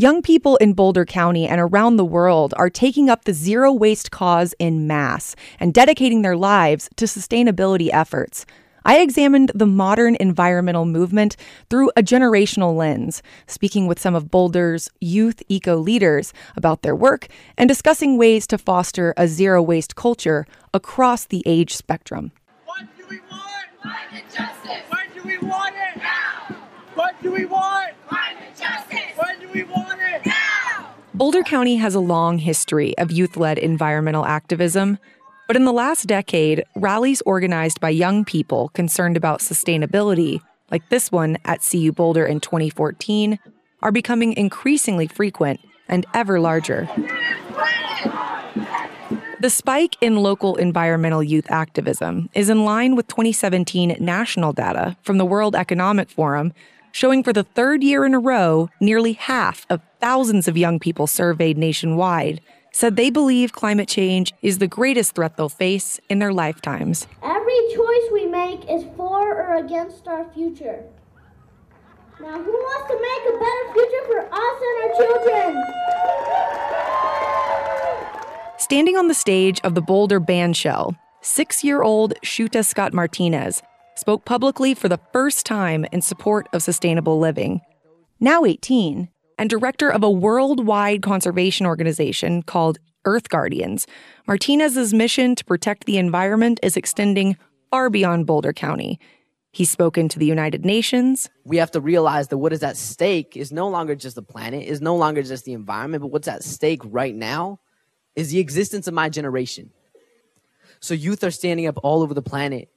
Young people in Boulder County and around the world are taking up the zero waste cause in mass and dedicating their lives to sustainability efforts. I examined the modern environmental movement through a generational lens, speaking with some of Boulder's youth eco leaders about their work and discussing ways to foster a zero waste culture across the age spectrum. What do we want? Climate justice. When do we want it? Now. What do we want? Climate justice. When do we want it? Now. Boulder County has a long history of youth led environmental activism. But in the last decade, rallies organized by young people concerned about sustainability, like this one at CU Boulder in 2014, are becoming increasingly frequent and ever larger. The spike in local environmental youth activism is in line with 2017 national data from the World Economic Forum, showing for the third year in a row, nearly half of thousands of young people surveyed nationwide said they believe climate change is the greatest threat they'll face in their lifetimes. Every choice we make is for or against our future. Now, who wants to make a better future for us and our children? Standing on the stage of the Boulder Bandshell, six year old Xiuhtezcatl Martinez spoke publicly for the first time in support of sustainable living. Now 18, and director of a worldwide conservation organization called Earth Guardians, Martinez's mission to protect the environment is extending far beyond Boulder County. He's spoken to the United Nations. We have to realize that what is at stake is no longer just the planet, is no longer just the environment, but what's at stake right now is the existence of my generation. So youth are standing up all over the planet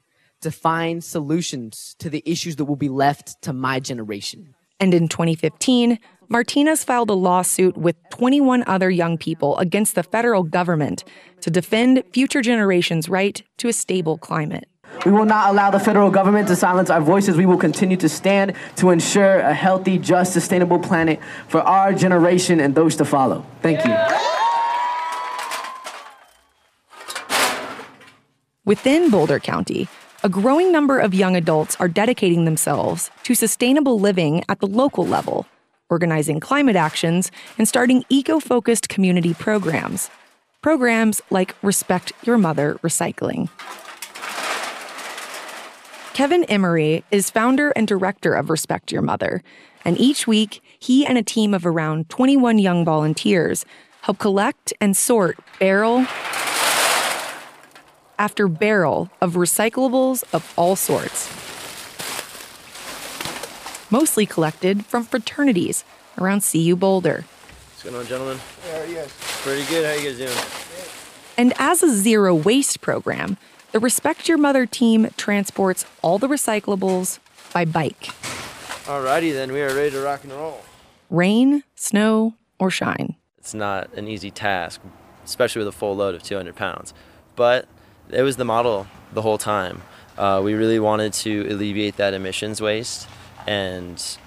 to find solutions to the issues that will be left to my generation. And in 2015, Martinez filed a lawsuit with 21 other young people against the federal government to defend future generations' right to a stable climate. We will not allow the federal government to silence our voices. We will continue to stand to ensure a healthy, just, sustainable planet for our generation and those to follow. Thank you. Within Boulder County, a growing number of young adults are dedicating themselves to sustainable living at the local level organizing climate actions, and starting eco focused community programs. Programs like Respect Your Mother Recycling. Kevin Emery is founder and director of Respect Your Mother, and each week he and a team of around 21 young volunteers help collect and sort barrel after barrel of recyclables of all sorts mostly collected from fraternities around CU Boulder. What's going on, gentlemen? Yeah, yes. Pretty good. How you guys doing? And as a zero waste program, the Respect Your Mother team transports all the recyclables by bike. Alrighty then, we are ready to rock and roll. Rain, snow, or shine. It's not an easy task, especially with a full load of 200 pounds. But it was the model the whole time. Uh, we really wanted to alleviate that emissions waste and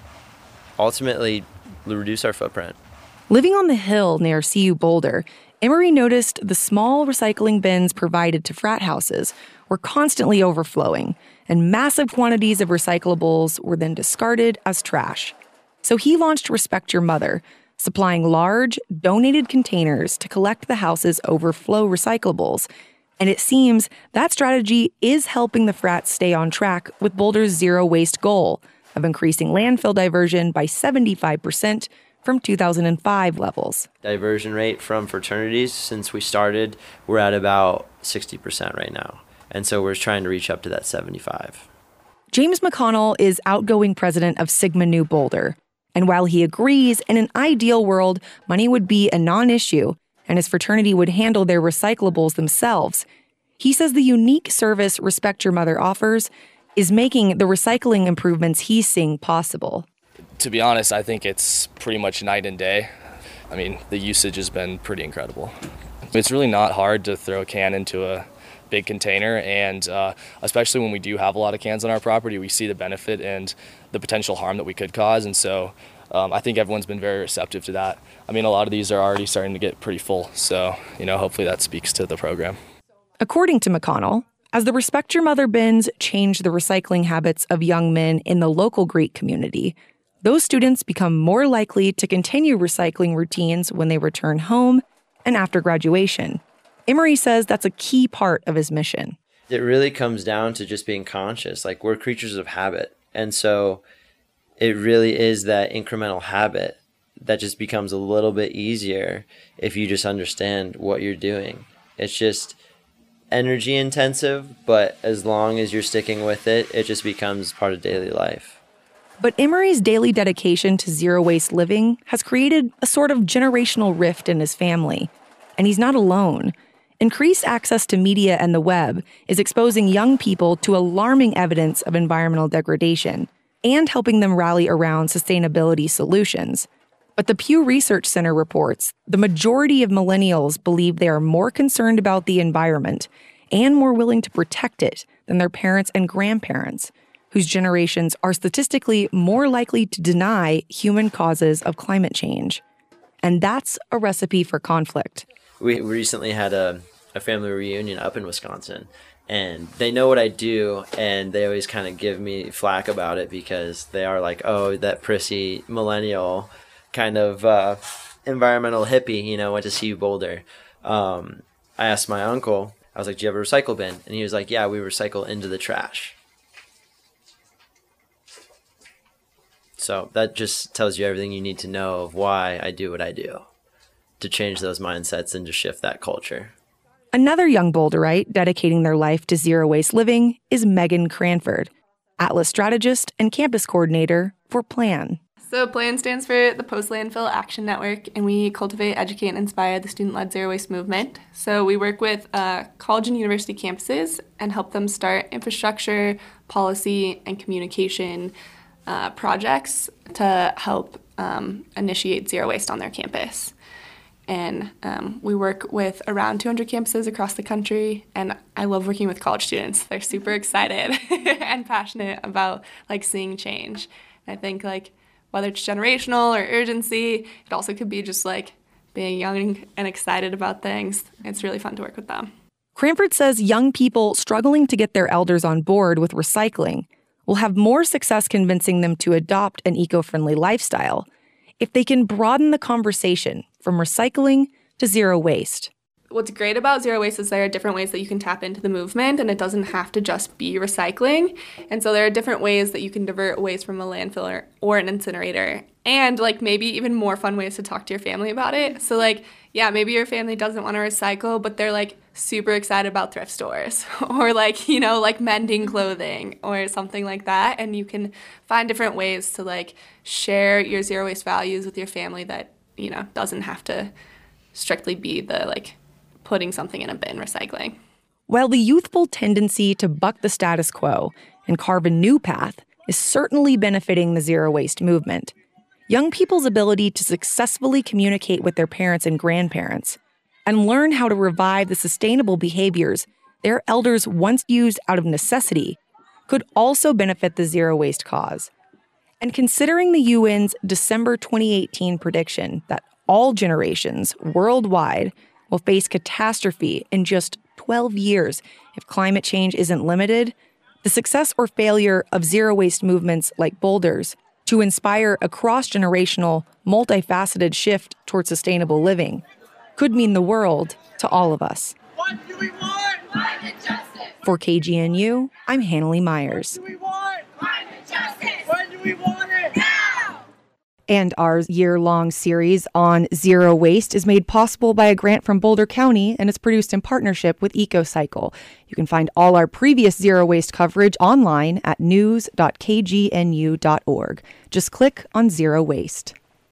ultimately reduce our footprint. Living on the hill near CU Boulder, Emery noticed the small recycling bins provided to frat houses were constantly overflowing, and massive quantities of recyclables were then discarded as trash. So he launched Respect Your Mother, supplying large, donated containers to collect the house's overflow recyclables. And it seems that strategy is helping the frats stay on track with Boulder's zero waste goal of increasing landfill diversion by 75% from 2005 levels. Diversion rate from fraternities since we started, we're at about 60% right now. And so we're trying to reach up to that 75. James McConnell is outgoing president of Sigma Nu Boulder. And while he agrees in an ideal world, money would be a non issue and his fraternity would handle their recyclables themselves, he says the unique service Respect Your Mother offers is making the recycling improvements he's seeing possible. To be honest, I think it's pretty much night and day. I mean, the usage has been pretty incredible. It's really not hard to throw a can into a big container, and uh, especially when we do have a lot of cans on our property, we see the benefit and the potential harm that we could cause. And so um, I think everyone's been very receptive to that. I mean, a lot of these are already starting to get pretty full, so you know, hopefully that speaks to the program. According to McConnell, as the Respect Your Mother bins change the recycling habits of young men in the local Greek community, those students become more likely to continue recycling routines when they return home and after graduation. Emery says that's a key part of his mission. It really comes down to just being conscious. Like we're creatures of habit. And so it really is that incremental habit that just becomes a little bit easier if you just understand what you're doing. It's just energy intensive, but as long as you're sticking with it, it just becomes part of daily life. But Emery's daily dedication to zero waste living has created a sort of generational rift in his family. And he's not alone. Increased access to media and the web is exposing young people to alarming evidence of environmental degradation and helping them rally around sustainability solutions. But the Pew Research Center reports the majority of millennials believe they are more concerned about the environment and more willing to protect it than their parents and grandparents, whose generations are statistically more likely to deny human causes of climate change. And that's a recipe for conflict. We recently had a, a family reunion up in Wisconsin, and they know what I do, and they always kind of give me flack about it because they are like, oh, that prissy millennial kind of uh, environmental hippie, you know, went to CU Boulder. Um, I asked my uncle, I was like, do you have a recycle bin? And he was like, yeah, we recycle into the trash. So that just tells you everything you need to know of why I do what I do to change those mindsets and to shift that culture. Another young Boulderite dedicating their life to zero waste living is Megan Cranford, Atlas strategist and campus coordinator for PLAN. So, PLAN stands for the Post Landfill Action Network, and we cultivate, educate, and inspire the student led zero waste movement. So, we work with uh, college and university campuses and help them start infrastructure, policy, and communication uh, projects to help um, initiate zero waste on their campus. And um, we work with around 200 campuses across the country, and I love working with college students. They're super excited and passionate about like seeing change. And I think like whether it's generational or urgency, it also could be just like being young and excited about things. It's really fun to work with them. Cranford says young people struggling to get their elders on board with recycling will have more success convincing them to adopt an eco friendly lifestyle if they can broaden the conversation from recycling to zero waste. What's great about zero waste is there are different ways that you can tap into the movement and it doesn't have to just be recycling. And so there are different ways that you can divert waste from a landfill or, or an incinerator and like maybe even more fun ways to talk to your family about it. So like yeah, maybe your family doesn't want to recycle, but they're like super excited about thrift stores or like, you know, like mending mm-hmm. clothing or something like that and you can find different ways to like share your zero waste values with your family that, you know, doesn't have to strictly be the like putting something in a bin recycling. While the youthful tendency to buck the status quo and carve a new path is certainly benefiting the zero waste movement, young people's ability to successfully communicate with their parents and grandparents and learn how to revive the sustainable behaviors their elders once used out of necessity could also benefit the zero waste cause. And considering the UN's December 2018 prediction that all generations worldwide will face catastrophe in just 12 years if climate change isn't limited, the success or failure of zero waste movements like Boulders to inspire a cross generational, multifaceted shift toward sustainable living could mean the world to all of us. What do we want? For KGNU, I'm Hanley Myers. What do we want? Climate justice. When do we want it? Now! And our year long series on zero waste is made possible by a grant from Boulder County and is produced in partnership with EcoCycle. You can find all our previous zero waste coverage online at news.kgnu.org. Just click on Zero Waste.